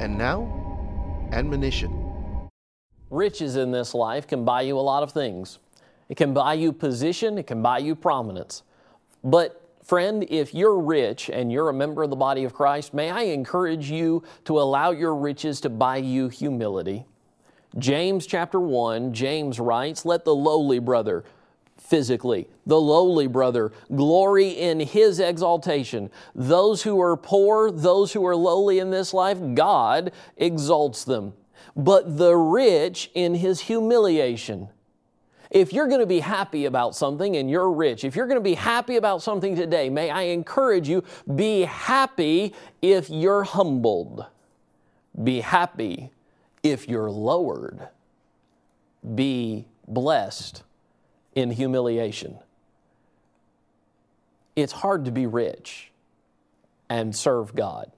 And now, admonition. Riches in this life can buy you a lot of things. It can buy you position, it can buy you prominence. But Friend, if you're rich and you're a member of the body of Christ, may I encourage you to allow your riches to buy you humility. James chapter 1, James writes, Let the lowly brother, physically, the lowly brother, glory in his exaltation. Those who are poor, those who are lowly in this life, God exalts them. But the rich in his humiliation. If you're going to be happy about something and you're rich, if you're going to be happy about something today, may I encourage you, be happy if you're humbled. Be happy if you're lowered. Be blessed in humiliation. It's hard to be rich and serve God.